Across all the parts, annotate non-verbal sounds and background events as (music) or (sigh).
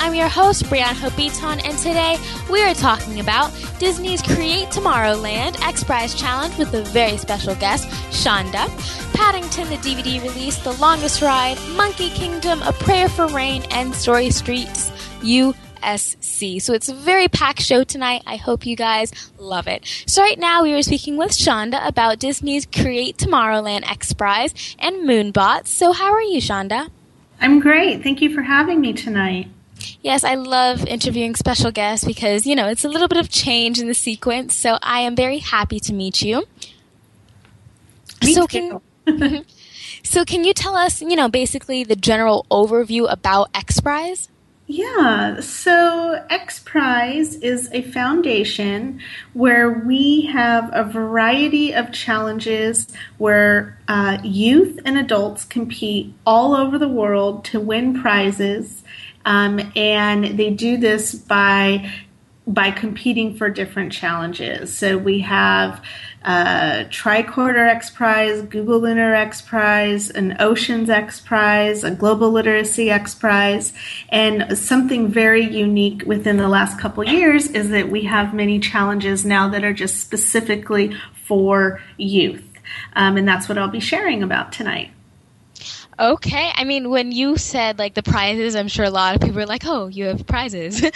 I'm your host, Brianna Hobiton, and today we are talking about Disney's Create Tomorrowland X Prize Challenge with a very special guest, Shonda, Paddington the DVD release, The Longest Ride, Monkey Kingdom, A Prayer for Rain, and Storied Streets USC. So it's a very packed show tonight. I hope you guys love it. So right now we are speaking with Shonda about Disney's Create Tomorrowland X Prize and Moonbot. So how are you, Shonda? I'm great. Thank you for having me tonight. Yes, I love interviewing special guests because, you know, it's a little bit of change in the sequence. So I am very happy to meet you. Me so too. can (laughs) So can you tell us, you know, basically the general overview about X Prize? Yeah, so X Prize is a foundation where we have a variety of challenges where uh, youth and adults compete all over the world to win prizes. Um, and they do this by by competing for different challenges. So we have uh, Tricorder X Prize, Google Lunar X Prize, an Oceans X Prize, a Global Literacy X Prize, and something very unique within the last couple years is that we have many challenges now that are just specifically for youth. Um, and that's what I'll be sharing about tonight. Okay. I mean, when you said like the prizes, I'm sure a lot of people were like, "Oh, you have prizes." (laughs)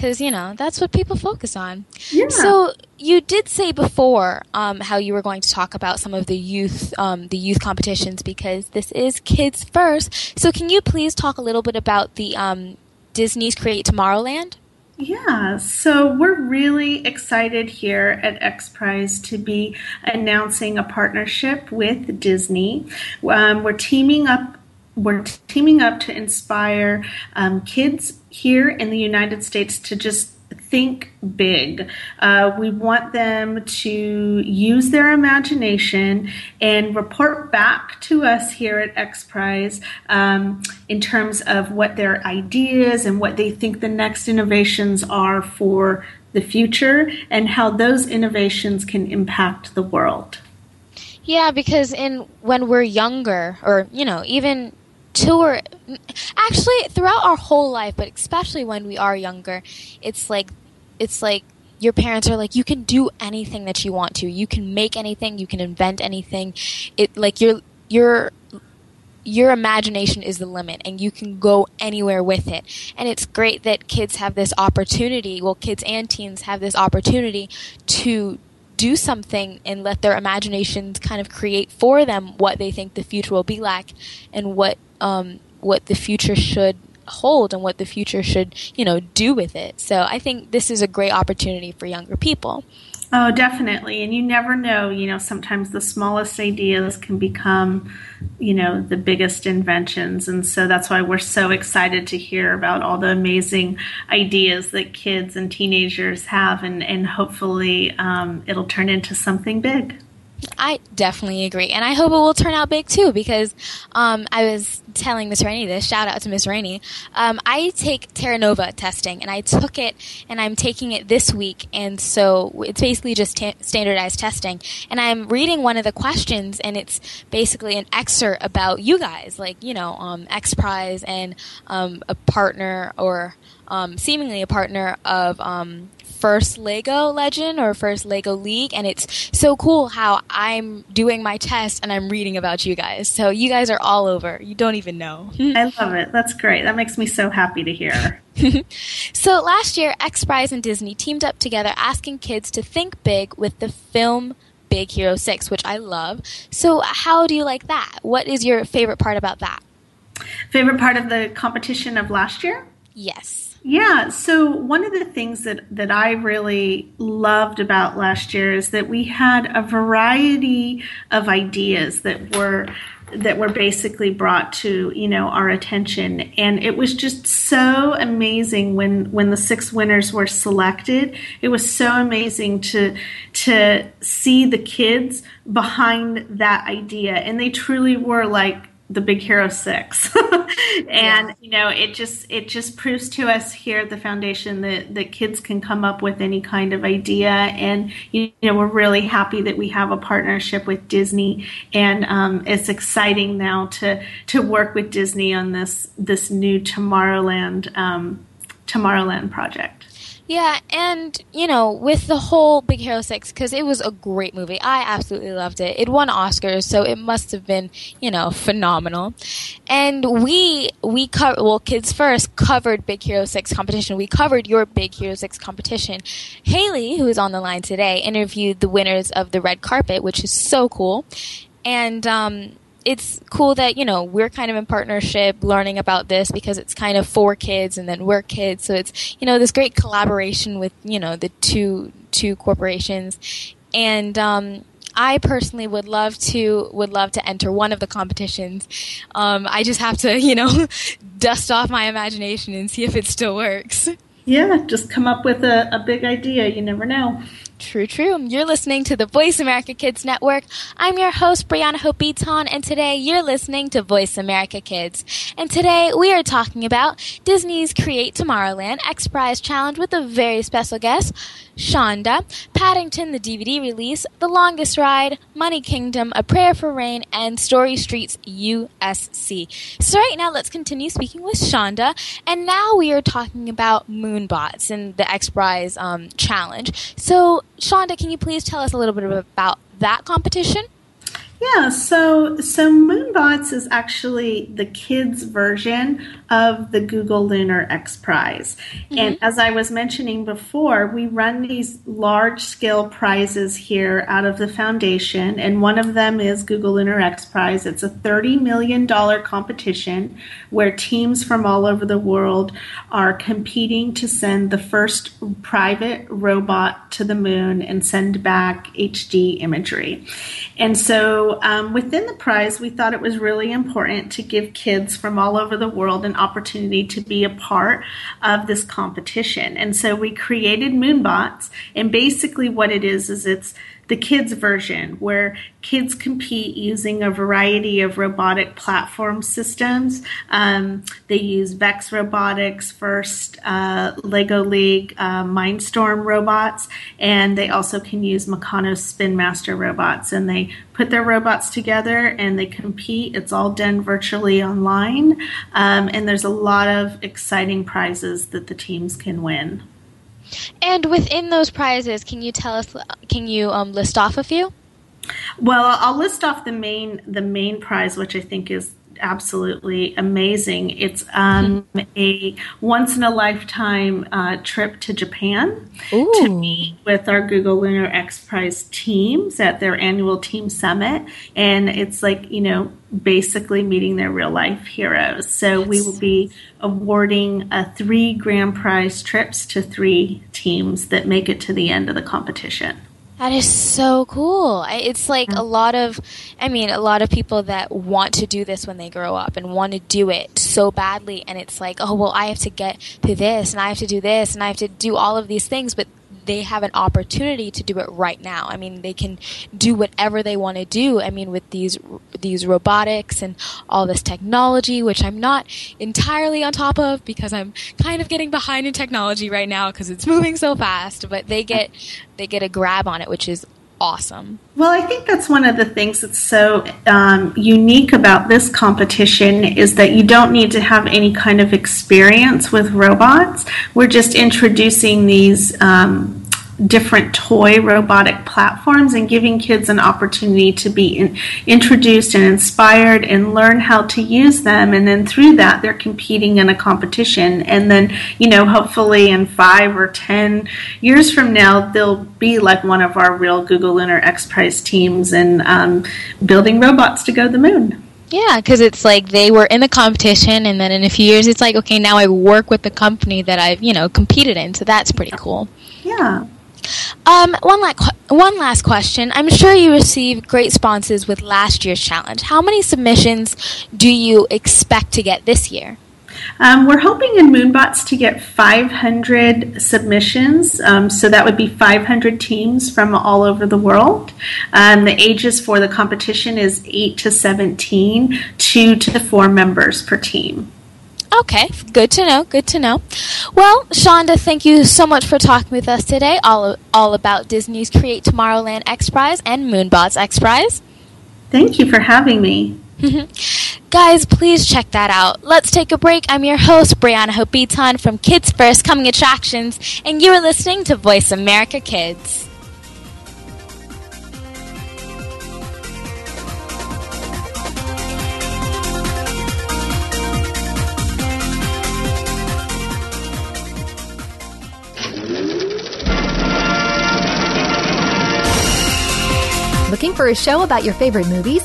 Because, you know, that's what people focus on. Yeah. So, you did say before um, how you were going to talk about some of the youth um, the youth competitions because this is kids first. So, can you please talk a little bit about the um, Disney's Create Tomorrowland? Yeah, so we're really excited here at X Prize to be announcing a partnership with Disney. Um, we're teaming up. We're teaming up to inspire um, kids here in the United States to just think big. Uh, we want them to use their imagination and report back to us here at X Prize um, in terms of what their ideas and what they think the next innovations are for the future and how those innovations can impact the world. Yeah, because in when we're younger, or you know, even till we're actually throughout our whole life, but especially when we are younger, it's like it's like your parents are like you can do anything that you want to. You can make anything, you can invent anything. It like your your your imagination is the limit and you can go anywhere with it. And it's great that kids have this opportunity, well kids and teens have this opportunity to do something and let their imaginations kind of create for them what they think the future will be like and what um, what the future should hold and what the future should you know do with it. So I think this is a great opportunity for younger people. Oh, definitely. And you never know, you know, sometimes the smallest ideas can become, you know, the biggest inventions. And so that's why we're so excited to hear about all the amazing ideas that kids and teenagers have. And, and hopefully um, it'll turn into something big. I definitely agree, and I hope it will turn out big too. Because um, I was telling Miss Rainey this. Shout out to Miss Rainey. Um, I take Terra Nova testing, and I took it, and I'm taking it this week, and so it's basically just t- standardized testing. And I'm reading one of the questions, and it's basically an excerpt about you guys, like you know, um, X Prize and um, a partner or um, seemingly a partner of um, first Lego Legend or first Lego League, and it's so cool how I'm doing my test and I'm reading about you guys. So you guys are all over. You don't even know. (laughs) I love it. That's great. That makes me so happy to hear. (laughs) so last year, X Prize and Disney teamed up together asking kids to think big with the film Big Hero 6, which I love. So how do you like that? What is your favorite part about that? Favorite part of the competition of last year? Yes. Yeah, so one of the things that, that I really loved about last year is that we had a variety of ideas that were that were basically brought to you know our attention. And it was just so amazing when when the six winners were selected. It was so amazing to to see the kids behind that idea. And they truly were like the big hero six. (laughs) And yeah. you know it just it just proves to us here at the foundation that that kids can come up with any kind of idea. And you know we're really happy that we have a partnership with disney. And um, it's exciting now to to work with disney on this this new tomorrowland um, tomorrowland project yeah, and you know, with the whole Big Hero Six, because it was a great movie. I absolutely loved it. It won Oscars, so it must have been, you know, phenomenal. And we we covered well, Kids First covered Big Hero Six competition. We covered your Big Hero Six competition. Haley, who is on the line today, interviewed the winners of the red carpet, which is so cool. And um, it's cool that you know we're kind of in partnership learning about this because it's kind of for kids and then we're kids so it's you know this great collaboration with you know the two two corporations and um, I personally would love to would love to enter one of the competitions. Um, I just have to, (laughs) you know, dust off my imagination and see if it still works. Yeah, just come up with a, a big idea. You never know. True, true. You're listening to the Voice America Kids Network. I'm your host, Brianna Hope Beaton, and today you're listening to Voice America Kids. And today we are talking about Disney's Create Tomorrowland X Prize Challenge with a very special guest, Shonda, Paddington, the DVD release, The Longest Ride, Monkey Kingdom, A Prayer for Rain, and Storied Streets USC. So right now let's continue speaking with Shonda, and now we are talking about Moonbots and the X Prize um, Challenge. So Shonda, can you please tell us a little bit about that competition? Yeah, so so Moonbots is actually the kids' version of the Google Lunar X Prize. Mm-hmm. And as I was mentioning before, we run these large scale prizes here out of the foundation, and one of them is Google Lunar X Prize. It's a $30 million competition where teams from all over the world are competing to send the first private robot to the moon and send back HD imagery. And so um, within the prize, we thought it was really important to give kids from all over the world an opportunity to be a part of this competition. And so we created Moonbots, and basically what it is is it's the kids version where kids compete using a variety of robotic platform systems. Um, they use Vex Robotics first, uh, Lego League, uh, Mindstorm robots, and they also can use Meccano Spin Master robots. And they put their robots together and they compete. It's all done virtually online, um, and there's a lot of exciting prizes that the teams can win. And within those prizes, can you tell us? Can you um, list off a few? Well, I'll list off the main the main prize, which I think is absolutely amazing. It's um, a once in a lifetime uh, trip to Japan Ooh. to meet with our Google Lunar X Prize teams at their annual team summit. And it's like, you know, basically meeting their real life heroes. So we will be awarding uh, three grand prize trips to three teams that make it to the end of the competition. That is so cool. It's like a mm. lot of, I mean, a lot of people that want to do this when they grow up and want to do it so badly. And it's like, oh, well, I have to get to this and I have to do this and I have to do all of these things. But they have an opportunity to do it right now. I mean, they can do whatever they want to do. I mean, with these these robotics and all this technology, which I'm not entirely on top of because I'm kind of getting behind in technology right now because it's moving so fast. But they get they get a grab on it, which is awesome. Well, I think that's one of the things that's so um, unique about this competition is that you don't need to have any kind of experience with robots. We're just introducing these um, different toy robotic platforms and giving kids an opportunity to be in, introduced and inspired and learn how to use them. And then through that, they're competing in a competition. And then, you know, hopefully in five or 10 years from now, they'll be like one of our real Google Lunar X Prize teams and um, building robots to go to the moon. Yeah, because it's like they were in the competition, and then in a few years, it's like, okay, now I work with the company that I've, you know, competed in. So that's pretty cool. Yeah. Um, one, la- one last question. I'm sure you received great responses with last year's challenge. How many submissions do you expect to get this year? Um, we're hoping in Moonbots to get 500 submissions, um, so that would be 500 teams from all over the world. Um, the ages for the competition is 8 to 17, 2 to 4 members per team. Okay, good to know. Good to know. Well, Shonda, thank you so much for talking with us today, all all about Disney's Create Tomorrowland X Prize and Moonbots X Prize. Thank you for having me. Mm-hmm. Guys, please check that out. Let's take a break. I'm your host, Brianna Hopiton from Kids First Coming Attractions, and you are listening to Voice America Kids. Looking for a show about your favorite movies,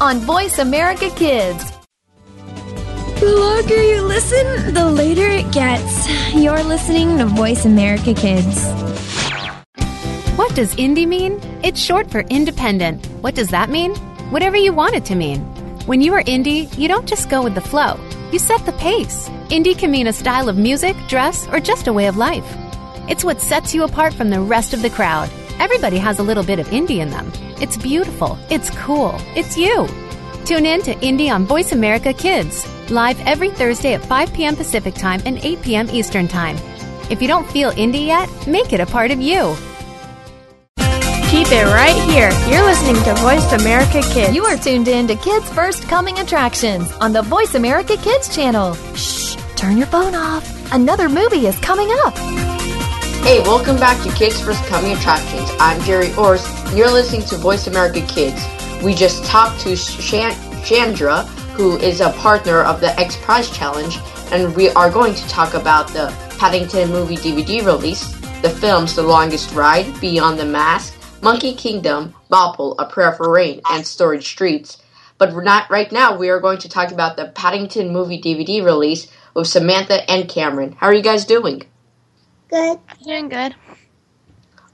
on Voice America Kids. The longer you listen, the later it gets. You're listening to Voice America Kids. What does indie mean? It's short for independent. What does that mean? Whatever you want it to mean. When you are indie, you don't just go with the flow, you set the pace. Indie can mean a style of music, dress, or just a way of life. It's what sets you apart from the rest of the crowd. Everybody has a little bit of indie in them. It's beautiful, it's cool, it's you. Tune in to Indie on Voice America Kids, live every Thursday at 5 p.m. Pacific Time and 8 p.m. Eastern Time. If you don't feel indie yet, make it a part of you. Keep it right here. You're listening to Voice America Kids. You are tuned in to Kids First Coming Attractions on the Voice America Kids channel. Shh, turn your phone off. Another movie is coming up. Hey, welcome back to Kids First Coming Attractions. I'm Jerry Ors, and you're listening to Voice America Kids. We just talked to Shan- Chandra, who is a partner of the X Prize Challenge, and we are going to talk about the Paddington movie DVD release, the films The Longest Ride, Beyond the Mask, Monkey Kingdom, Bopple, A Prayer for Rain, and Storied Streets. But not right now. We are going to talk about the Paddington movie DVD release with Samantha and Cameron. How are you guys doing? Good. Doing good.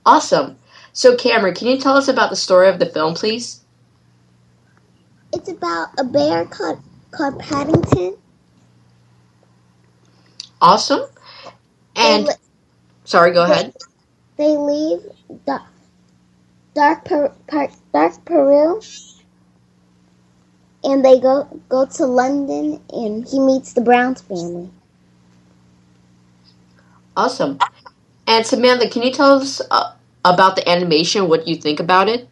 Awesome. So, Cameron, can you tell us about the story of the film, please? It's about a bear called called Paddington. Awesome. And They li- sorry, go ahead. They leave dark dark per, par, dark Peru, and they go go to London, and he meets the Browns family. Awesome. And Samantha, can you tell us uh, about the animation? What you think about it?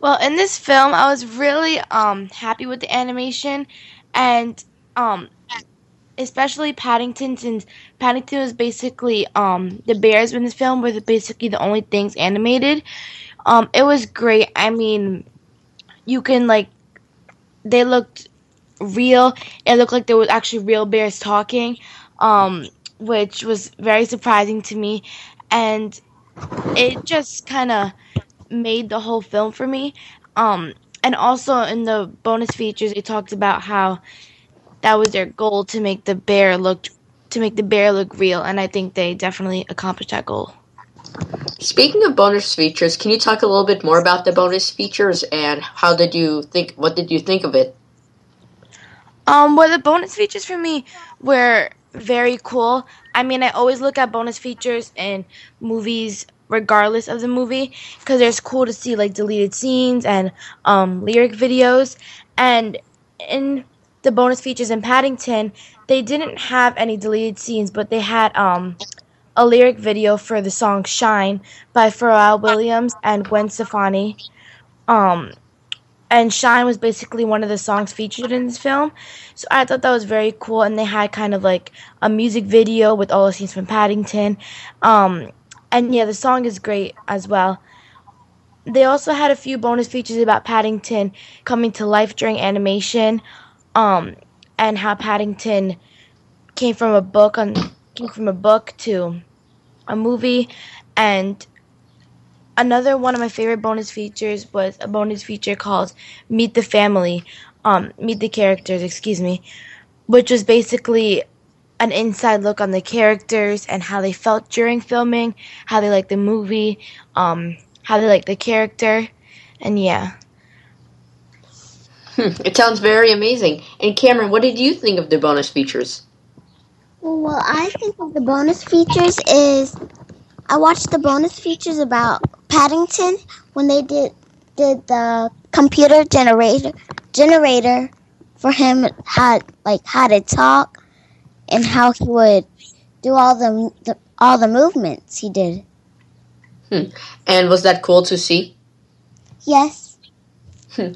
Well, in this film, I was really um happy with the animation, and um especially Paddington, since Paddington was basically um the bears in this film were basically the only things animated. Um, it was great. I mean, you can like they looked real. It looked like there was actually real bears talking, um, which was very surprising to me, and it just kind of made the whole film for me. Um, and also in the bonus features, it talked about how that was their goal to make the bear look to make the bear look real, and I think they definitely accomplished that goal. Speaking of bonus features, can you talk a little bit more about the bonus features and how did you think? What did you think of it? Um, well, the bonus features for me were very cool. I mean, I always look at bonus features in movies, regardless of the movie, because it's cool to see like deleted scenes and um, lyric videos. And in the bonus features in Paddington, they didn't have any deleted scenes, but they had um, a lyric video for the song "Shine" by Pharrell Williams and Gwen Stefani. Um, and Shine was basically one of the songs featured in this film. So I thought that was very cool, and they had kind of like a music video with all the scenes from Paddington. Um, and yeah, the song is great as well. They also had a few bonus features about Paddington coming to life during animation, um, and how Paddington came from a book on came from a book to a movie, and another one of my favorite bonus features was a bonus feature called Meet the Family, um, Meet the Characters, excuse me, which was basically an inside look on the characters and how they felt during filming, how they liked the movie, um, how they liked the character, and yeah. Hmm, it sounds very amazing. And Cameron, what did you think of the bonus features? Well, I think of the bonus features is I watched the bonus features about Paddington when they did did the computer generator generator for him had like how to talk and how he would do all the, the all the movements he did. Hmm. And was that cool to see? Yes. Hmm.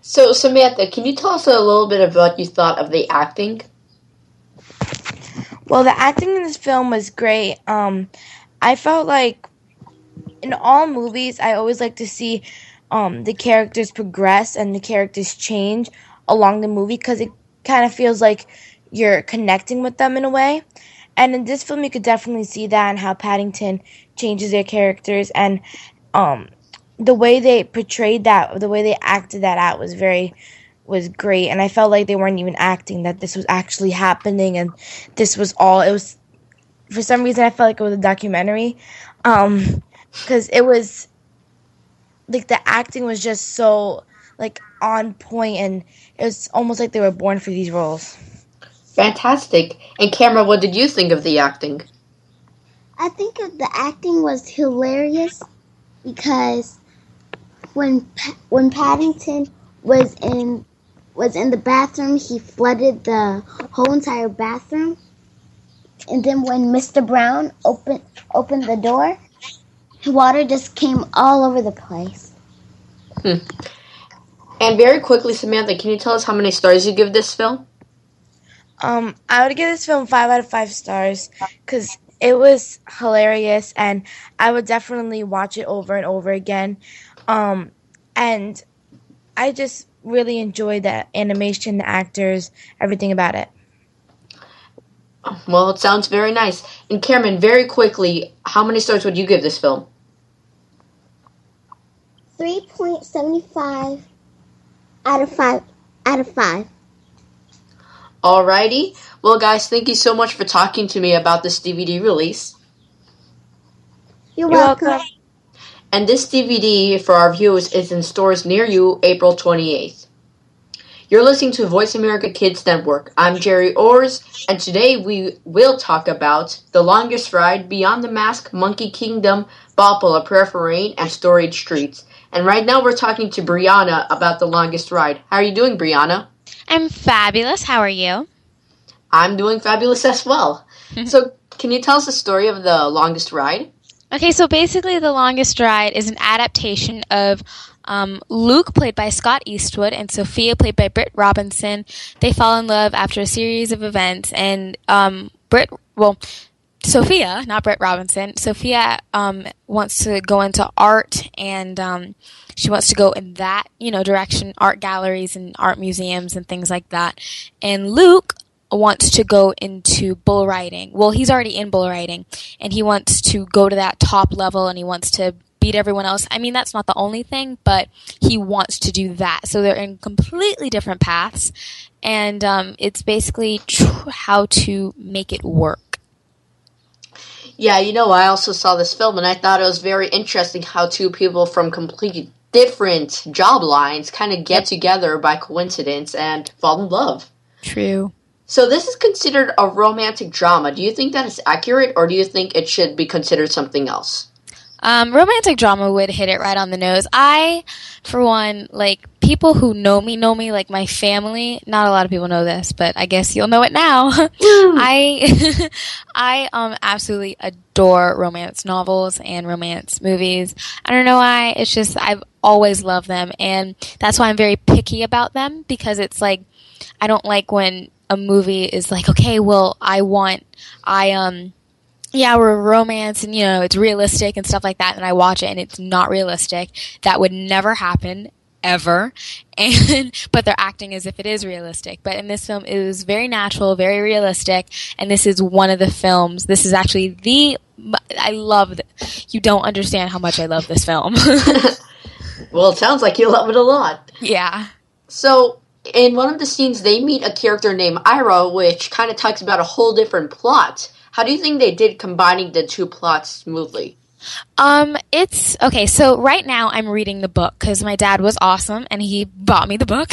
So Samantha, can you tell us a little bit of what you thought of the acting? Well, the acting in this film was great. Um, I felt like in all movies, I always like to see um, the characters progress and the characters change along the movie because it kind of feels like you're connecting with them in a way. And in this film, you could definitely see that and how Paddington changes their characters and um, the way they portrayed that, the way they acted that out was very was great. And I felt like they weren't even acting; that this was actually happening, and this was all. It was for some reason I felt like it was a documentary, because it was like the acting was just so like on point, and it was almost like they were born for these roles. Fantastic. And Cameron what did you think of the acting? I think the acting was hilarious because when when Paddington was in was in the bathroom, he flooded the whole entire bathroom. And then when Mr. Brown opened opened the door, water just came all over the place. Hmm. And very quickly, Samantha, can you tell us how many stars you give this film? Um, I would give this film five out of five stars because it was hilarious, and I would definitely watch it over and over again. Um, and I just really enjoyed the animation, the actors, everything about it. Well, it sounds very nice. And Cameron, very quickly, how many stars would you give this film? 3.75 out of 5 out of 5. Alrighty. Well, guys, thank you so much for talking to me about this DVD release. You're, You're welcome. welcome. And this DVD for our viewers is in stores near you April 28th. You're listening to Voice America Kids Network. I'm Jerry Orrs, and today we will talk about The Longest Ride, Beyond the Mask, Monkey Kingdom, Boppel, A Prayer for Rain, and Storied Streets. And right now we're talking to Brianna about The Longest Ride. How are you doing, Brianna? I'm fabulous. How are you? I'm doing fabulous as well. (laughs) so, can you tell us the story of The Longest Ride? Okay, so basically, The Longest Ride is an adaptation of um, Luke, played by Scott Eastwood, and Sophia, played by Britt Robinson. They fall in love after a series of events, and um, Britt, well, Sophia, not Brett Robinson, Sophia um, wants to go into art and um, she wants to go in that, you know, direction, art galleries and art museums and things like that. And Luke wants to go into bull riding. Well, he's already in bull riding and he wants to go to that top level and he wants to beat everyone else. I mean, that's not the only thing, but he wants to do that. So they're in completely different paths and um, it's basically tr- how to make it work. Yeah, you know, I also saw this film and I thought it was very interesting how two people from completely different job lines kind of get together by coincidence and fall in love. True. So this is considered a romantic drama. Do you think that is accurate or do you think it should be considered something else? Um, romantic drama would hit it right on the nose. I, for one, like people who know me know me, like my family. Not a lot of people know this, but I guess you'll know it now. (laughs) I, (laughs) I um absolutely adore romance novels and romance movies. I don't know why. It's just I've always loved them, and that's why I'm very picky about them because it's like I don't like when a movie is like, okay, well, I want, I um yeah, we're romance and you know it's realistic and stuff like that, and I watch it and it's not realistic. That would never happen ever, (laughs) and but they're acting as if it is realistic. But in this film, it was very natural, very realistic, and this is one of the films. This is actually the I love. You don't understand how much I love this film. (laughs) well, it sounds like you love it a lot. Yeah. So in one of the scenes, they meet a character named Ira, which kind of talks about a whole different plot. How do you think they did combining the two plots smoothly? Um, it's okay. So right now I'm reading the book because my dad was awesome and he bought me the book.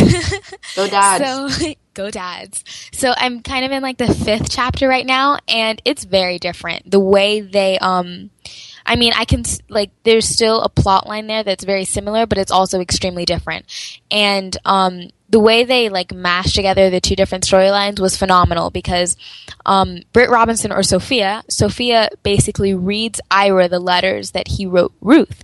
go (laughs) dads! So (laughs) go dads. So I'm kind of in like the fifth chapter right now, and it's very different. The way they um, I mean, I can like there's still a plot line there that's very similar, but it's also extremely different. And um, the way they like mashed together the two different storylines was phenomenal because um, Britt Robinson or Sophia, Sophia basically reads Ira the letters that he wrote Ruth,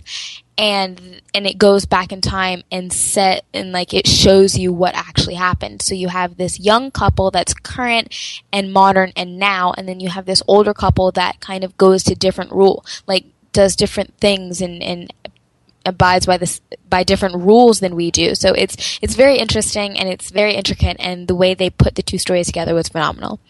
and and it goes back in time and set and like it shows you what actually happened. So you have this young couple that's current and modern and now, and then you have this older couple that kind of goes to different rule, like does different things and and abides by this by different rules than we do. So it's it's very interesting and it's very intricate, and the way they put the two stories together was phenomenal.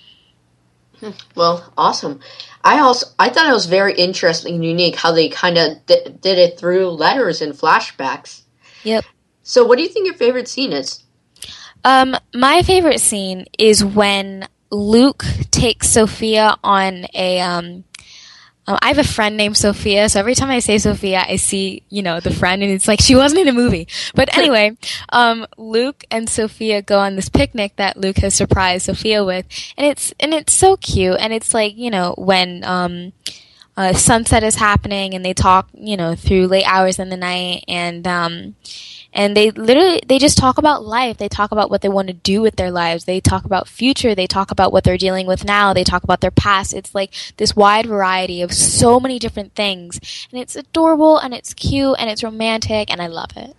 Hmm. Well, awesome. I also I thought it was very interesting and unique how they kind of th- did it through letters and flashbacks. Yep. So, what do you think your favorite scene is? Um, my favorite scene is when Luke takes Sophia on a um, um, I have a friend named Sophia, so every time I say Sophia, I see, you know, the friend, and it's like she wasn't in a movie. But anyway, um, Luke and Sophia go on this picnic that Luke has surprised Sophia with, and it's and it's so cute, and it's like you know when um, uh, sunset is happening, and they talk, you know, through late hours in the night, and um, and they literally they just talk about life. They talk about what they want to do with their lives. They talk about future. They talk about what they're dealing with now. They talk about their past. It's like this wide variety of so many different things. And it's adorable and it's cute and it's romantic and i love it.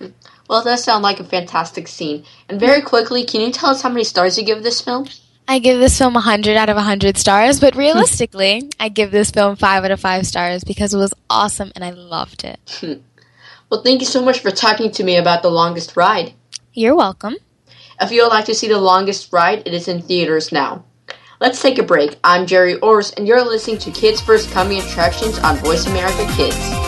(laughs) Well it does sound like a fantastic scene. And very quickly can you tell us how many stars you give this film? I give this film 100 out of 100 stars, but (laughs) realistically, I give this film 5 out of 5 stars because it was awesome and I loved it. (laughs) Well, thank you so much for talking to me about The Longest Ride. You're welcome. If you would like to see The Longest Ride, it is in theaters now. Let's take a break. I'm Jerry Orrs, and you're listening to Kids First Coming Attractions on Voice America Kids.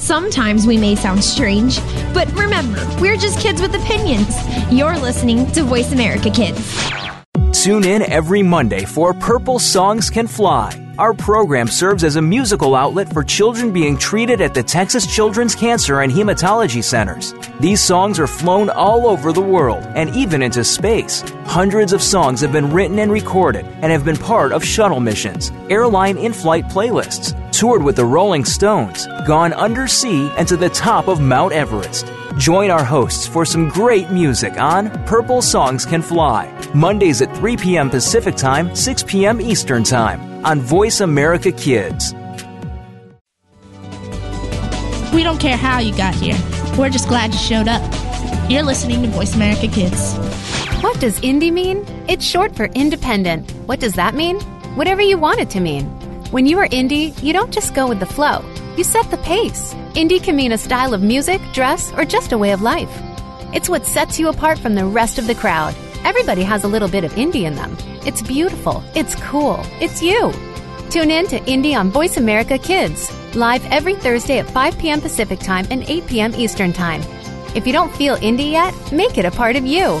Sometimes we may sound strange, but remember, we're just kids with opinions. You're listening to Voice America Kids. Tune in every Monday for Purple Songs Can Fly. Our program serves as a musical outlet for children being treated at the Texas Children's Cancer and Hematology Centers. These songs are flown all over the world and even into space. Hundreds of songs have been written and recorded and have been part of shuttle missions, airline in flight playlists, toured with the Rolling Stones, gone undersea and to the top of Mount Everest. Join our hosts for some great music on Purple Songs Can Fly, Mondays at 3 p.m. Pacific Time, 6 p.m. Eastern Time on Voice America Kids. We don't care how you got here. We're just glad you showed up. You're listening to Voice America Kids. What does indie mean? It's short for independent. What does that mean? Whatever you want it to mean. When you are indie, you don't just go with the flow, you set the pace. Indie can mean a style of music, dress, or just a way of life. It's what sets you apart from the rest of the crowd. Everybody has a little bit of indie in them. It's beautiful. It's cool. It's you. Tune in to Indie on Voice America Kids, live every Thursday at 5 p.m. Pacific Time and 8 p.m. Eastern Time. If you don't feel indie yet, make it a part of you.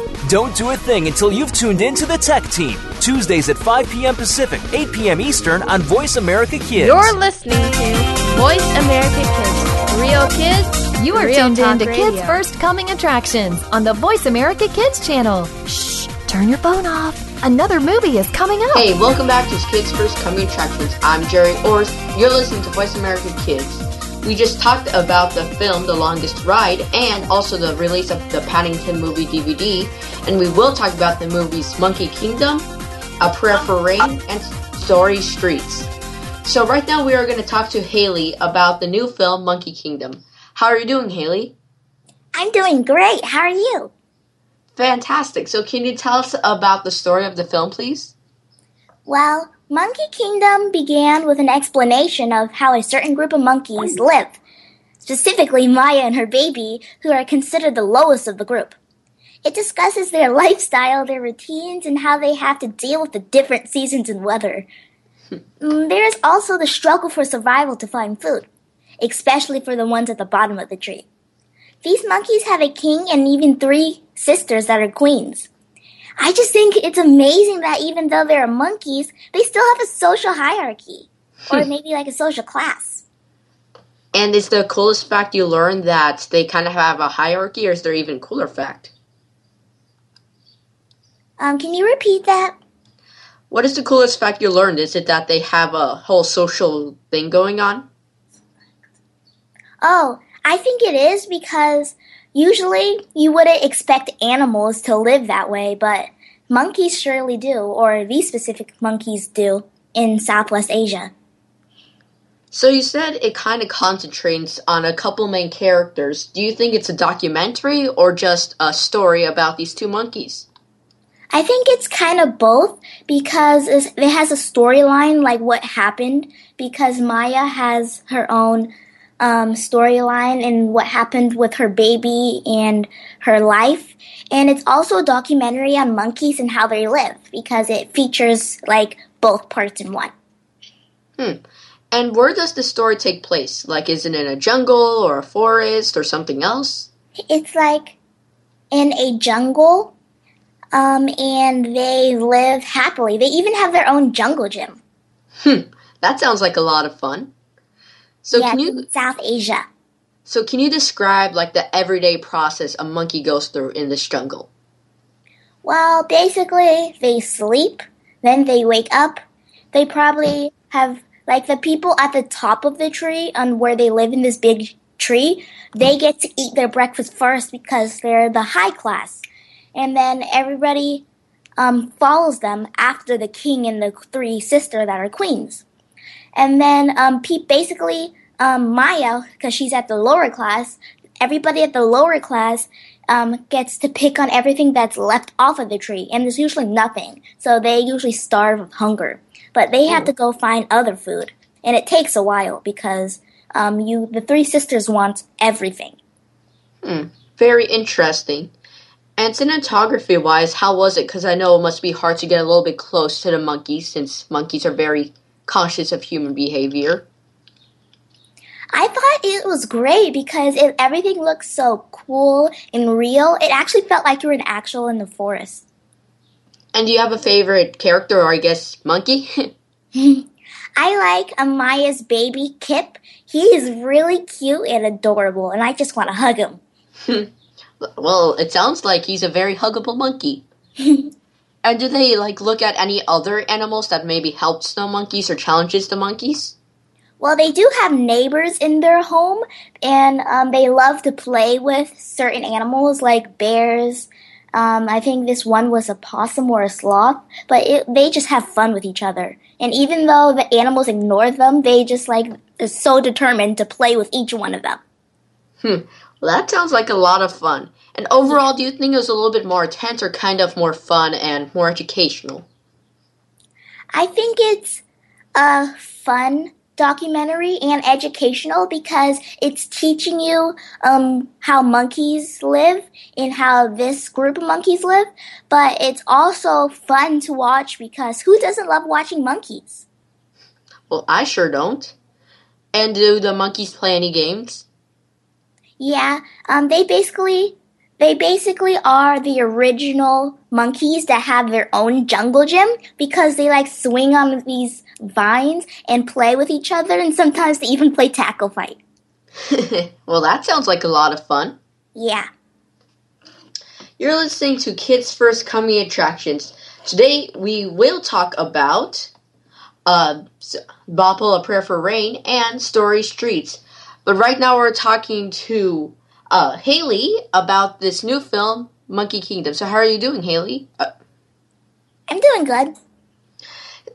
Don't do a thing until you've tuned in to the Tech Team. Tuesdays at 5 p.m. Pacific, 8 p.m. Eastern on Voice America Kids. You're listening to Voice America Kids. Real kids. You are real tuned in talk to radio. Kids First Coming Attractions on the Voice America Kids channel. Shh, turn your phone off. Another movie is coming up. Hey, welcome back to Kids First Coming Attractions. I'm Jerry Orrs. You're listening to Voice America Kids. We just talked about the film The Longest Ride and also the release of the Paddington movie DVD. And we will talk about the movies Monkey Kingdom, A Prayer for Rain, and Storied Streets. So right now we are going to talk to Haley about the new film Monkey Kingdom. How are you doing, Haley? I'm doing great. How are you? Fantastic. So can you tell us about the story of the film, please? Well, Monkey Kingdom began with an explanation of how a certain group of monkeys live, specifically Maya and her baby, who are considered the lowest of the group. It discusses their (laughs) lifestyle, their routines, and how they have to deal with the different seasons and weather. Mm, there is also the struggle for survival to find food, especially for the ones at the bottom of the tree. These monkeys have a king and even three sisters that are queens. I just think it's amazing that even though they're monkeys, they still have a social hierarchy. Or (laughs) maybe like a social class. And is the coolest fact you learned that they kind of have a hierarchy, or is there even cooler fact? Um, can you repeat that? What is the coolest fact you learned? Is it that they have a whole social thing going on? Oh, I think it is because usually you wouldn't expect animals to live that way, but monkeys surely do, or these specific monkeys do in Southwest Asia. So you said it kind of concentrates on a couple main characters. Do you think it's a documentary or just a story about these two monkeys? I think it's kind of both because it has a storyline like what happened because Maya has her own um, storyline and what happened with her baby and her life. And it's also a documentary on monkeys and how they live because it features like both parts in one. Hmm. And where does the story take place? Like, is it in a jungle or a forest or something else? It's like in a jungle um, and they live happily. They even have their own jungle gym. Hmm. That sounds like a lot of fun. So yeah, can you South Asia. so can you describe like the everyday process a monkey goes through in this jungle? Well, basically, they sleep, then they wake up. They probably have, like, the people at the top of the tree and where they live in this big tree, they get to eat their breakfast first because they're the high class. And then everybody um, follows them after the king and the three sisters that are queens. And then um, basically, um, Maya, because she's at the lower class, everybody at the lower class um, gets to pick on everything that's left off of the tree, and there's usually nothing. So they usually starve of hunger. But they have to go find other food, and it takes a while because um, you the three sisters want everything. Hmm. Very interesting. And cinematography wise, how was it? Because I know it must be hard to get a little bit close to the monkeys since monkeys are very conscious of human behavior. I thought it was great because it, everything looked so cool and real. It actually felt like you were an actual in the forest. And do you have a favorite character or I guess monkey? (laughs) (laughs) I like Amaya's baby Kip. He is really cute and adorable, and I just want to hug him. (laughs) well, it sounds like he's a very huggable monkey. (laughs) And do they like look at any other animals that maybe helps the monkeys or challenges the monkeys? Well, they do have neighbors in their home, and um, they love to play with certain animals like bears. Um, I think this one was a possum or a sloth, but it, they just have fun with each other. And even though the animals ignore them, they just like are so determined to play with each one of them. Hmm. Well, that sounds like a lot of fun. And overall, do you think it was a little bit more intense or kind of more fun and more educational? I think it's a fun documentary and educational because it's teaching you um, how monkeys live and how this group of monkeys live. But it's also fun to watch because who doesn't love watching monkeys? Well, I sure don't. And do the monkeys play any games? Yeah, um, they basically they basically are the original monkeys that have their own jungle gym because they like swing on these vines and play with each other, and sometimes they even play tackle fight. (laughs) well, that sounds like a lot of fun. Yeah. You're listening to Kids First Coming Attractions. Today we will talk about uh, Bhopal, A Prayer for Rain, and Storied Streets. But right now we're talking to uh, Haley about this new film, Monkey Kingdom. So how are you doing, Haley? Uh, I'm doing good.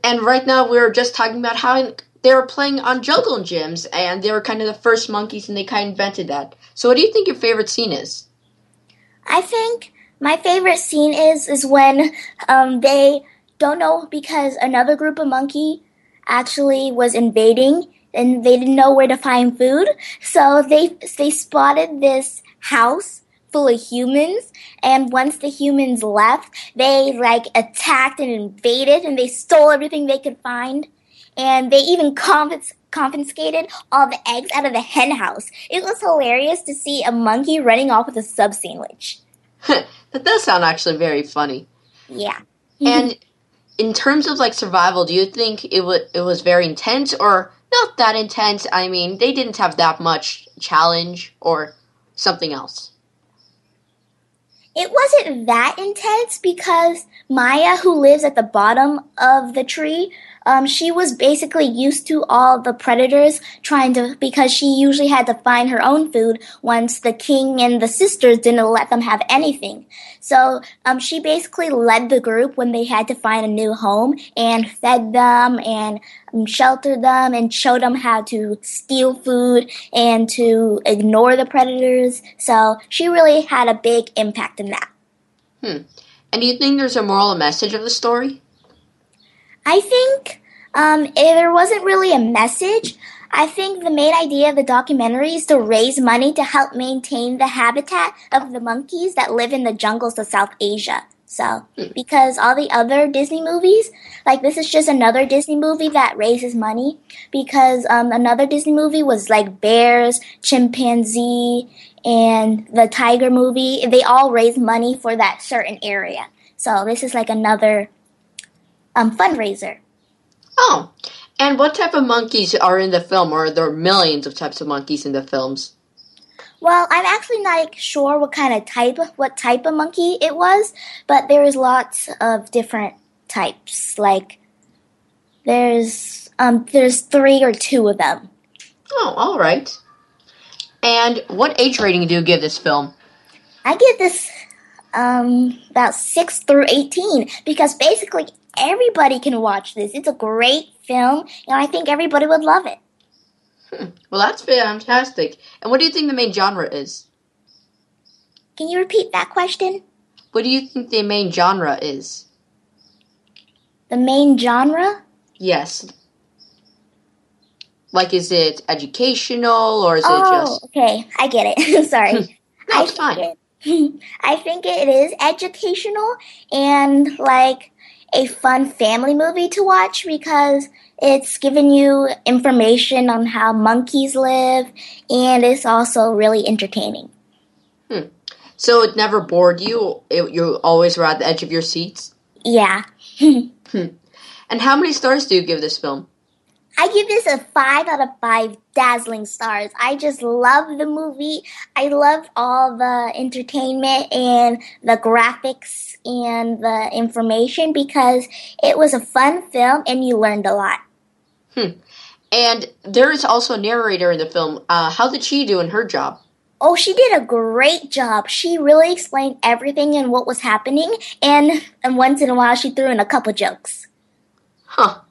And right now we're just talking about how they were playing on jungle gyms, and they were kind of the first monkeys, and they kind of invented that. So what do you think your favorite scene is? I think my favorite scene is is when um, they don't know because another group of monkey actually was invading and they didn't know where to find food. So they they spotted this house full of humans and once the humans left, they like attacked and invaded and they stole everything they could find. And they even confis- confiscated all the eggs out of the hen house. It was hilarious to see a monkey running off with a sub sandwich. (laughs) that does sound actually very funny. Yeah. and in terms of like survival, do you think it was it was very intense or not that intense? I mean, they didn't have that much challenge or something else. It wasn't that intense because Maya, who lives at the bottom of the tree, um, she was basically used to all the predators trying to, because she usually had to find her own food once the king and the sisters didn't let them have anything. So um, she basically led the group when they had to find a new home and fed them and um, sheltered them and showed them how to steal food and to ignore the predators. So she really had a big impact in that. Hmm. And do you think there's a moral message of the story? I think um, there wasn't really a message. I think the main idea of the documentary is to raise money to help maintain the habitat of the monkeys that live in the jungles of South Asia. So, because all the other Disney movies, like this is just another Disney movie that raises money. Because um, another Disney movie was like Bears, Chimpanzee, and the Tiger movie. They all raise money for that certain area. So this is like another um, fundraiser. Oh, and what type of monkeys are in the film, or are there millions of types of monkeys in the films? Well, I'm actually not sure what kind of type, what type of monkey it was, but there is lots of different types. Like there's um there's three or two of them. Oh, all right. And what age rating do you give this film? I give this um about six through eighteen because basically everybody can watch this. It's a great film, and I think everybody would love it. Hmm. Well, that's fantastic. And what do you think the main genre is? Can you repeat that question? What do you think the main genre is? The main genre? Yes. Like, is it educational or is oh, it just. okay. I get it. (laughs) Sorry. no, it's fine. It, (laughs) I think it is educational and like a fun family movie to watch because it's giving you information on how monkeys live and it's also really entertaining. Hmm. So it never bored you? It, you always were at the edge of your seats? Yeah. (laughs) hmm. And how many stars do you give this film? I give this a five out of five dazzling stars. I just love the movie. I love all the entertainment and the graphics and the information because it was a fun film and you learned a lot. Hmm. And there is also a narrator in the film. Uh, how did she do in her job? Oh, she did a great job. She really explained everything and what was happening, and and once in a while she threw in a couple jokes. Huh.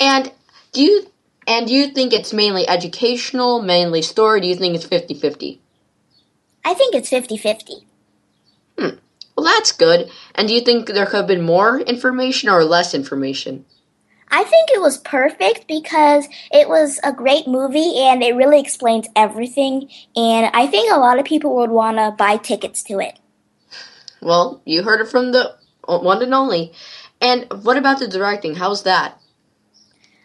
And do you and do you think it's mainly educational, mainly story? Do you think it's 50-50? I think it's 50-50. Hmm. Well, that's good. And do you think there could have been more information or less information? I think it was perfect because it was a great movie and it really explains everything. And I think a lot of people would want to buy tickets to it. Well, you heard it from the one and only. And what about the directing? How's that?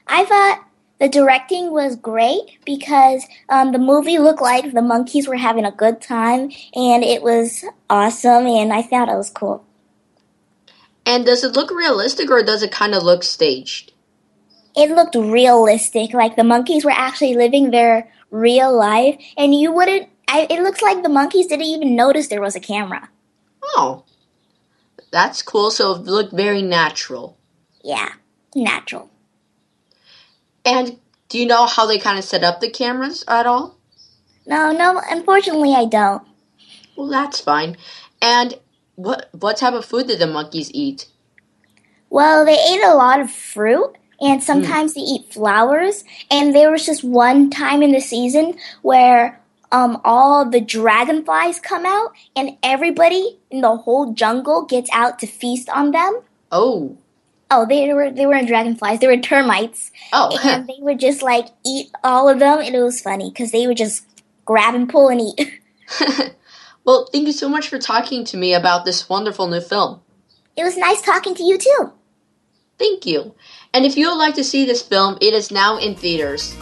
I thought the directing was great because um, the movie looked like the monkeys were having a good time and it was awesome and I thought it was cool. And does it look realistic or does it kind of look staged? it looked realistic. Like the monkeys were actually living their real life, and you wouldn't. I, it looks like the monkeys didn't even notice there was a camera. Oh, that's cool. So it looked very natural. Yeah, natural. And do you know how they kind of set up the cameras at all? No, no. Unfortunately, I don't. Well, that's fine. And what what type of food did the monkeys eat? Well, they ate a lot of fruit and sometimes mm. they eat flowers. And there was just one time in the season where um, all the dragonflies come out, and everybody in the whole jungle gets out to feast on them. Oh. Oh, they were they weren't dragonflies; they were termites. Oh, (laughs) and they would just like eat all of them, and it was funny because they would just grab and pull and eat. (laughs) (laughs) well, thank you so much for talking to me about this wonderful new film. It was nice talking to you too. Thank you. And if you would like to see this film, it is now in theaters.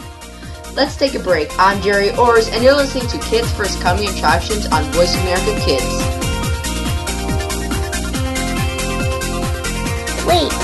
Let's take a break. I'm Jerry Orrs, and you're listening to Kids First Coming Attractions on Voice America Kids. Wait,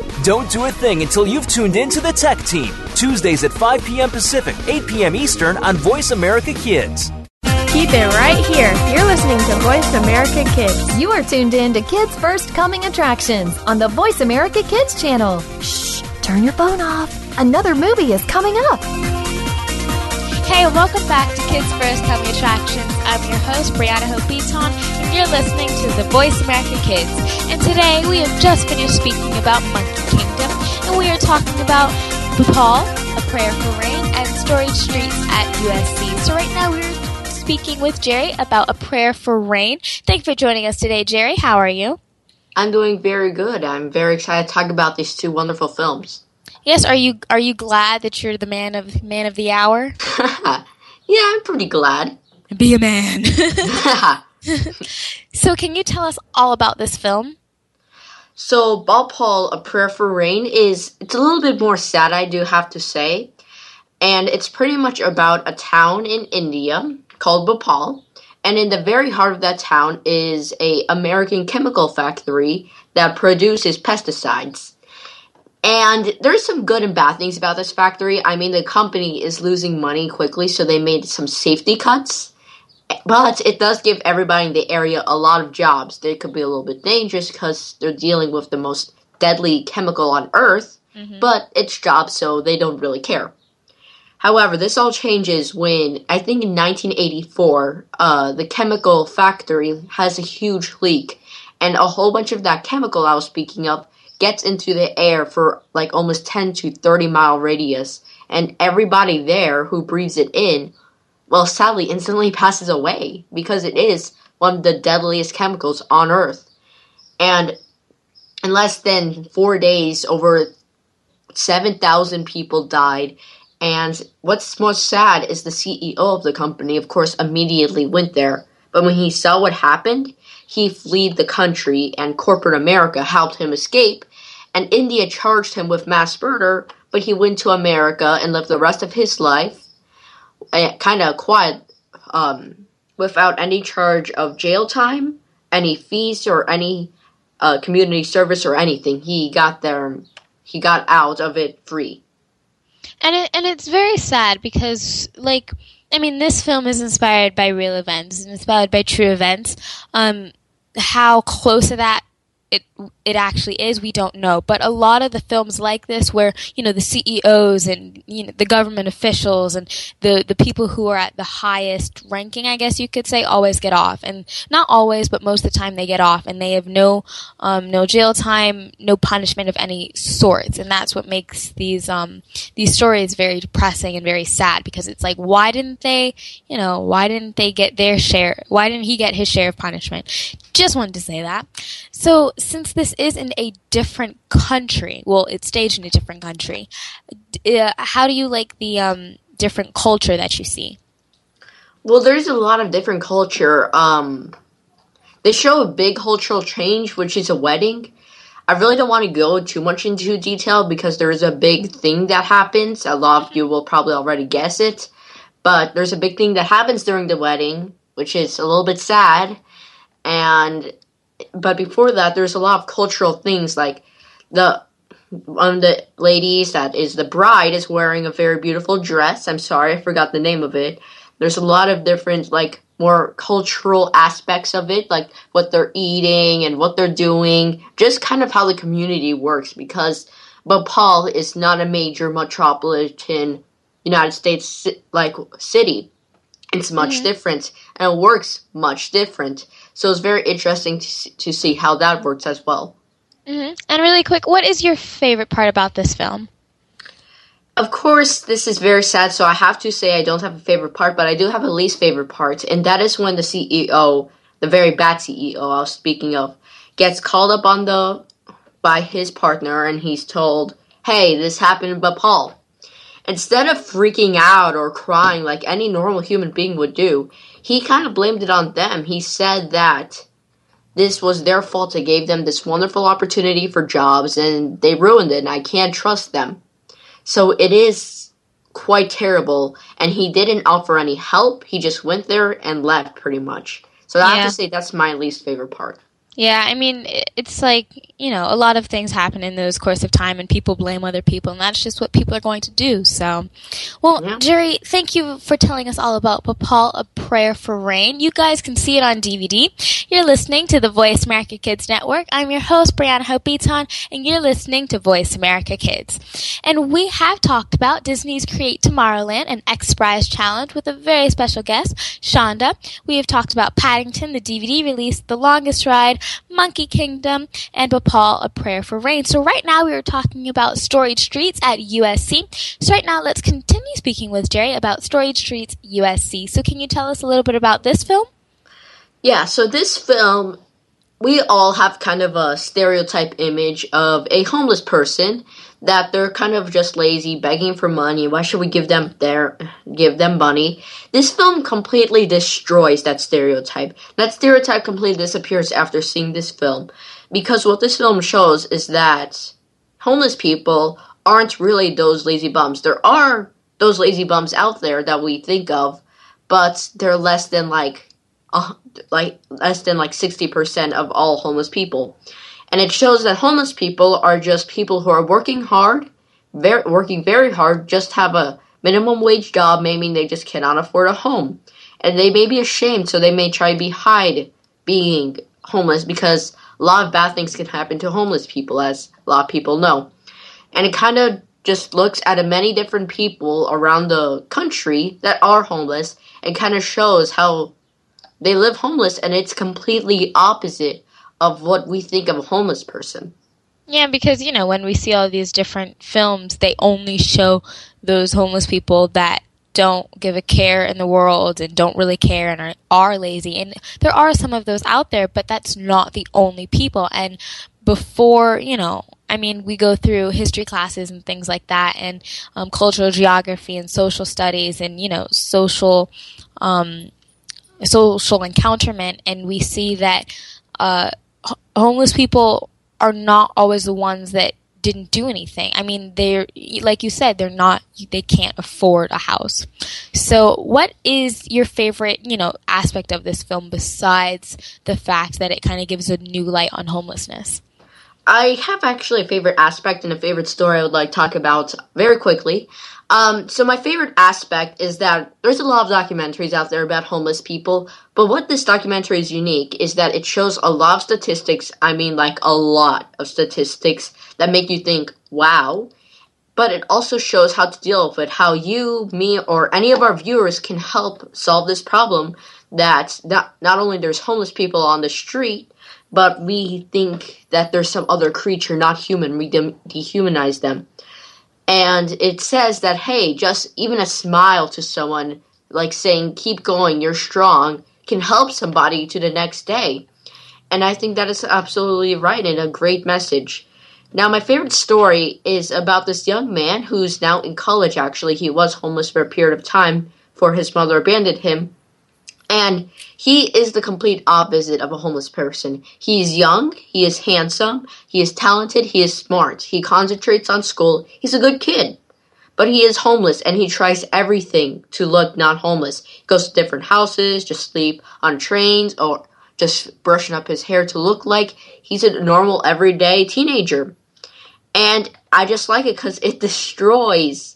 Don't do a thing until you've tuned in to the Tech Team. Tuesdays at 5 p.m. Pacific, 8 p.m. Eastern on Voice America Kids. Keep it right here. You're listening to Voice America Kids. You are tuned in to Kids First Coming Attractions on the Voice America Kids channel. Shh, turn your phone off. Another movie is coming up. Hey, welcome back to Kids First Coming Attractions. I'm your host, Brianna Hope Beaton, and you're listening to the Voice America Kids. And today we have just finished speaking about Monkey Kingdom, and we are talking about Bhopal, A Prayer for Rain, and Storied Streets at USC. So right now we're speaking with Jerry about A Prayer for Rain. Thank you for joining us today, Jerry. How are you? I'm doing very good. I'm very excited to talk about these two wonderful films. Yes, are you are you glad that you're the man of man of the hour? (laughs) (laughs) yeah, I'm pretty glad. Be a man. (laughs) so, can you tell us all about this film? So, Bhopal, A Prayer for Rain is it's a little bit more sad, I do have to say, and it's pretty much about a town in India called Bhopal, and in the very heart of that town is a American chemical factory that produces pesticides. And there's some good and bad things about this factory. I mean, the company is losing money quickly, so they made some safety cuts. But it does give everybody in the area a lot of jobs. They could be a little bit dangerous because they're dealing with the most deadly chemical on Earth, mm-hmm. but it's jobs, so they don't really care. However, this all changes when I think in 1984, uh, the chemical factory has a huge leak, and a whole bunch of that chemical I was speaking of gets into the air for like almost 10 to 30 mile radius, and everybody there who breathes it in, well, sadly, instantly passes away because it is one of the deadliest chemicals on Earth. And in less than four days, over 7,000 people died, and what's most sad is the CEO of the company, of course, immediately went there. But when he saw what happened, he fled the country, and corporate America helped him escape. And India charged him with mass murder, but he went to America and lived the rest of his life kind of quiet, um, without any charge of jail time, any fees, or any uh, community service or anything. He got there, he got out of it free and it, and it's very sad because like I mean this film is inspired by real events, inspired by true events. Um, how close to that it it actually is, we don't know. But a lot of the films like this, where you know the CEOs and you know the government officials and the the people who are at the highest ranking, I guess you could say, always get off, and not always, but most of the time they get off, and they have no um, no jail time, no punishment of any sorts, and that's what makes these um these stories very depressing and very sad because it's like why didn't they you know why didn't they get their share? Why didn't he get his share of punishment? Just wanted to say that. So since this is in a different country, well, it's staged in a different country. Uh, how do you like the um, different culture that you see? Well, there's a lot of different culture. Um, they show a big cultural change, which is a wedding. I really don't want to go too much into detail because there is a big thing that happens. A lot of you will probably already guess it. But there's a big thing that happens during the wedding, which is a little bit sad. And but before that, there's a lot of cultural things like the one of the ladies that is the bride is wearing a very beautiful dress. I'm sorry, I forgot the name of it. There's a lot of different like more cultural aspects of it, like what they're eating and what they're doing, just kind of how the community works because Bhopal is not a major metropolitan United States like city. It's much mm-hmm. different and it works much different. So it's very interesting to see, to see how that works as well. Mm-hmm. And really quick, what is your favorite part about this film? Of course, this is very sad, so I have to say I don't have a favorite part, but I do have a least favorite part, and that is when the CEO, the very bad CEO I was speaking of, gets called up on the by his partner, and he's told, "Hey, this happened in Bhopal." Instead of freaking out or crying like any normal human being would do, he kind of blamed it on them. He said that this was their fault. They gave them this wonderful opportunity for jobs and they ruined it, and I can't trust them. So it is quite terrible, and he didn't offer any help. He just went there and left pretty much. So I have to say that's my least favorite part. Yeah, I mean, it's like, you know, a lot of things happen in those course of time and people blame other people and that's just what people are going to do. So, well, yeah. Jerry, thank you for telling us all about Bhopal, A Prayer for Rain. You guys can see it on DVD. You're listening to the Voice America Kids Network. I'm your host, Brianna Hope Beaton, and you're listening to Voice America Kids. And we have talked about Disney's Create Tomorrowland and X Prize Challenge with a very special guest, Shonda. We have talked about Paddington, the DVD release, The Longest Ride, Monkey Kingdom, and Bhopal, A Prayer for Rain. So right now we are talking about Storied Streets at USC. So right now let's continue speaking with Jerry about Storied Streets USC. So can you tell us a little bit about this film? Yeah, so this film we all have kind of a stereotype image of a homeless person that they're kind of just lazy, begging for money. Why should we give them their give them money? This film completely destroys that stereotype. That stereotype completely disappears after seeing this film. Because what this film shows is that homeless people aren't really those lazy bums. There are those lazy bums out there that we think of, but they're less than like uh, like less than like 60% of all homeless people and it shows that homeless people are just people who are working hard, very, working very hard, just have a minimum wage job, meaning they just cannot afford a home. and they may be ashamed, so they may try to be hide being homeless because a lot of bad things can happen to homeless people, as a lot of people know. And it kind of just looks at many different people around the country that are homeless and kind of shows how they live homeless, and it's completely opposite of what we think of a homeless person. Yeah, because you know when we see all these different films, they only show those homeless people that don't give a care in the world and don't really care and are, are lazy. And there are some of those out there, but that's not the only people. And before, you know, I mean, we go through history classes and things like that, and um, cultural geography and social studies, and you know, social um, social encounterment, and we see that uh, homeless people are not always the ones that didn't do anything. I mean, they're like you said, they're not they can't afford a house. So, what is your favorite, you know, aspect of this film besides the fact that it kind of gives a new light on homelessness? I have actually a favorite aspect and a favorite story I would like to talk about very quickly. Um, so my favorite aspect is that there's a lot of documentaries out there about homeless people, but what this documentary is unique is that it shows a lot of statistics. I mean, like a lot of statistics that make you think, wow. But it also shows how to deal with it, how you, me, or any of our viewers can help solve this problem. That not not only there's homeless people on the street, but we think that there's some other creature, not human. We de- dehumanize them and it says that hey just even a smile to someone like saying keep going you're strong can help somebody to the next day. And i think that is absolutely right and a great message. Now my favorite story is about this young man who's now in college actually. He was homeless for a period of time for his mother abandoned him and he is the complete opposite of a homeless person. He is young, he is handsome, he is talented, he is smart, he concentrates on school, he's a good kid. But he is homeless and he tries everything to look not homeless. He goes to different houses, just sleep on trains, or just brushing up his hair to look like he's a normal everyday teenager. And I just like it because it (laughs) destroys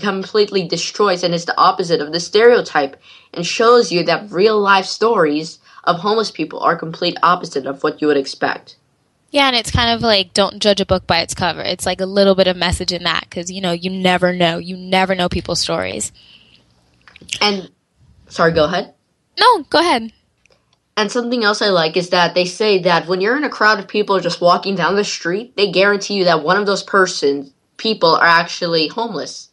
completely destroys and is the opposite of the stereotype and shows you that real life stories of homeless people are complete opposite of what you would expect. Yeah, and it's kind of like don't judge a book by its cover. It's like a little bit of message in that because you know you never know, you never know people's stories. And sorry, go ahead. No, go ahead. And something else I like is that they say that when you're in a crowd of people just walking down the street, they guarantee you that one of those persons people are actually homeless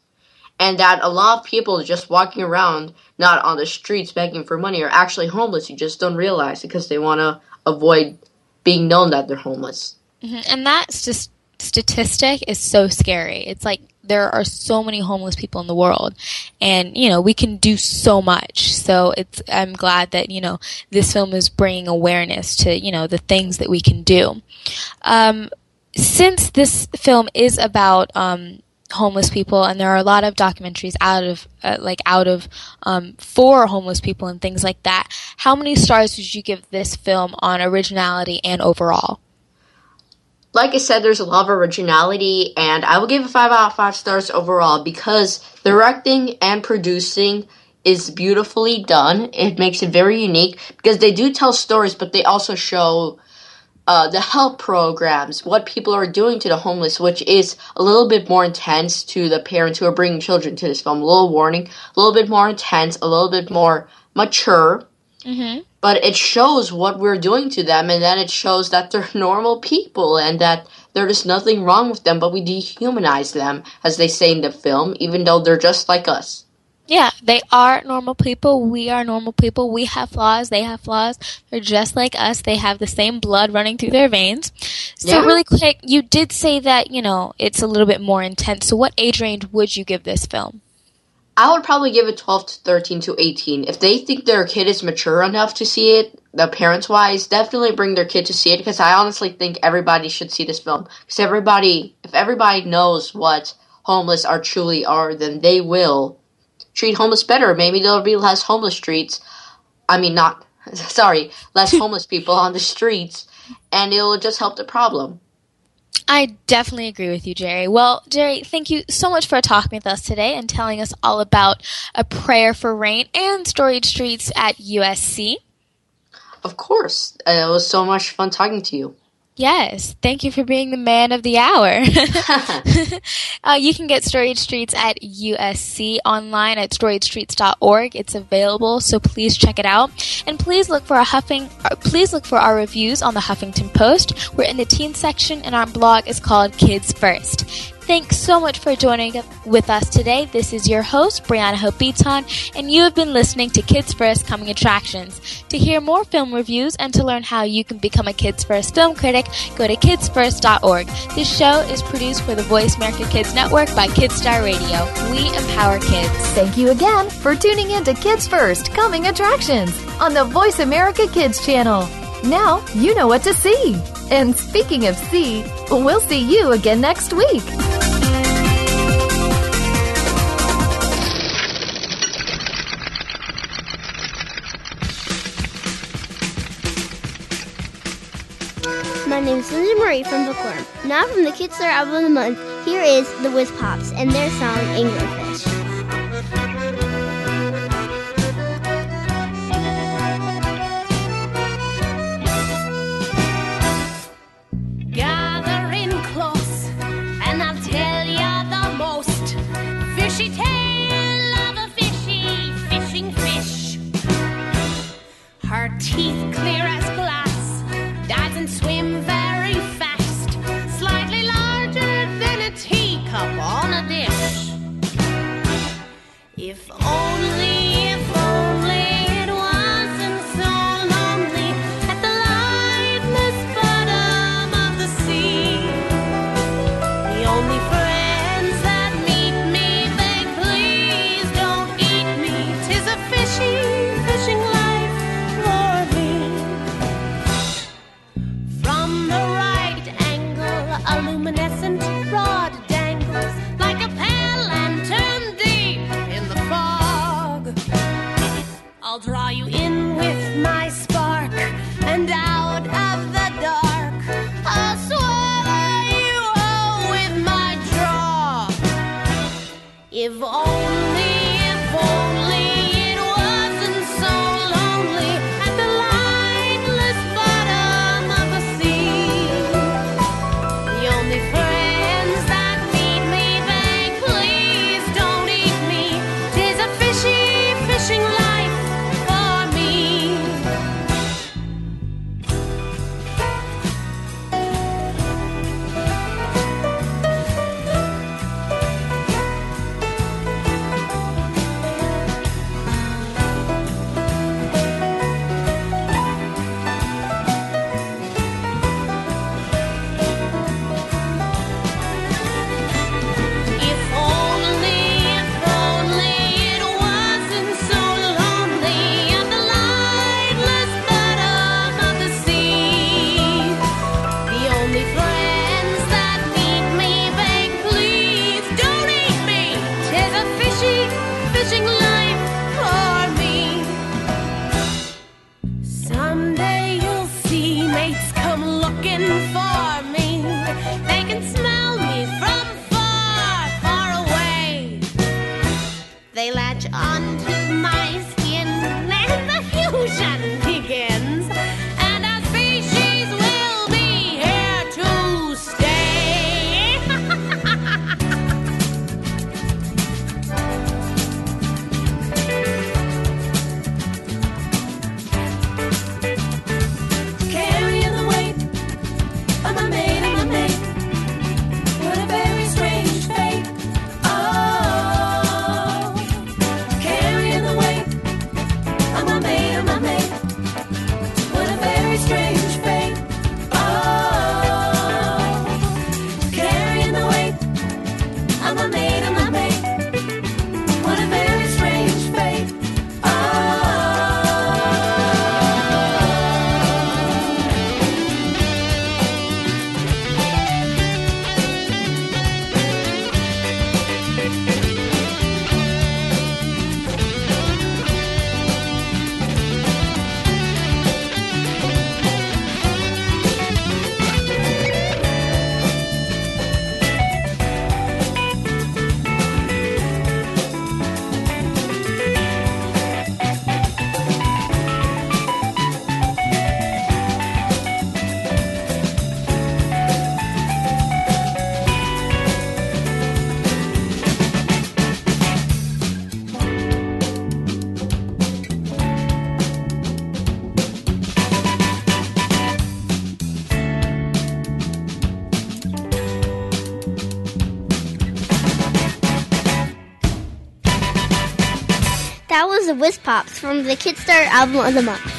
and that a lot of people just walking around, not on the streets begging for money, are actually homeless. You just don't realize because they want to avoid being known that they're homeless. Mm-hmm. And that st- statistic is so scary. It's like there are so many homeless people in the world, and you know we can do so much. So it's I'm glad that you know this film is bringing awareness to you know the things that we can do. Um, since this film is about um, homeless people and there are a lot of documentaries out of uh, like out of um, for homeless people and things like that. How many stars would you give this film on originality and overall? Like i said there's a lot of originality and i will give it five out of five stars overall because directing and producing is beautifully done. It makes it very unique because they do tell stories but they also show uh, the help programs, what people are doing to the homeless, which is a little bit more intense to the parents who are bringing children to this film. A little warning, a little bit more intense, a little bit more mature. Mm-hmm. But it shows what we're doing to them, and then it shows that they're (laughs) normal people and that there's nothing wrong with them, but we dehumanize them, as they say in the film, even though they're just like us. Yeah, they are normal people. We are normal people. We have flaws. They have flaws. They're just like us. They have the same blood running through their veins. So, yeah. really quick, you did say that, you know, it's a little bit more intense. So, what age range would you give this film? I would probably give it 12 to 13 to 18. If they think their kid is mature enough to see it, the parents wise, definitely bring their kid to see it because I honestly think everybody should see this film. Because everybody, if everybody knows what homeless are truly are, then they will treat homeless better. Maybe there'll be less homeless streets. I mean, not (laughs) sorry, less (laughs) homeless people on the streets, and it'll just help the problem. I definitely agree with you, Jerry. Well, Jerry, thank you so much for talking with us today and telling us all about A Prayer for Rain and Storied Streets at USC. Of course. Uh, it was so much fun talking to you. Yes, thank you for being the man of the hour. (laughs) (laughs) uh, you can get Storied Streets at USC online at storiedstreets.org. It's available, so please check it out. And please look for our Huffing. Uh, please look for our reviews on the Huffington Post. We're in the teen section, and our blog is called Kids First. Thanks so much for joining with us today. This is your host, Brianna Hope Beaton, and you have been listening to Kids First Coming Attractions. To hear more film reviews and to learn how you can become a Kids First film critic, go to kidsfirst.org. This show is produced for the Voice America Kids Network by Kidstar Radio. We empower kids. Thank you again for tuning in to Kids First Coming Attractions on the Voice America Kids channel. Now you know what to see. And speaking of see, we'll see you again next week. My name is Lindsay Marie from Bookworm. Now from the Kidstar Album of the Month, here is the Whiz Pops and their song Anglerfish. I'll draw Whiz Pops from the Kidstar album of the month.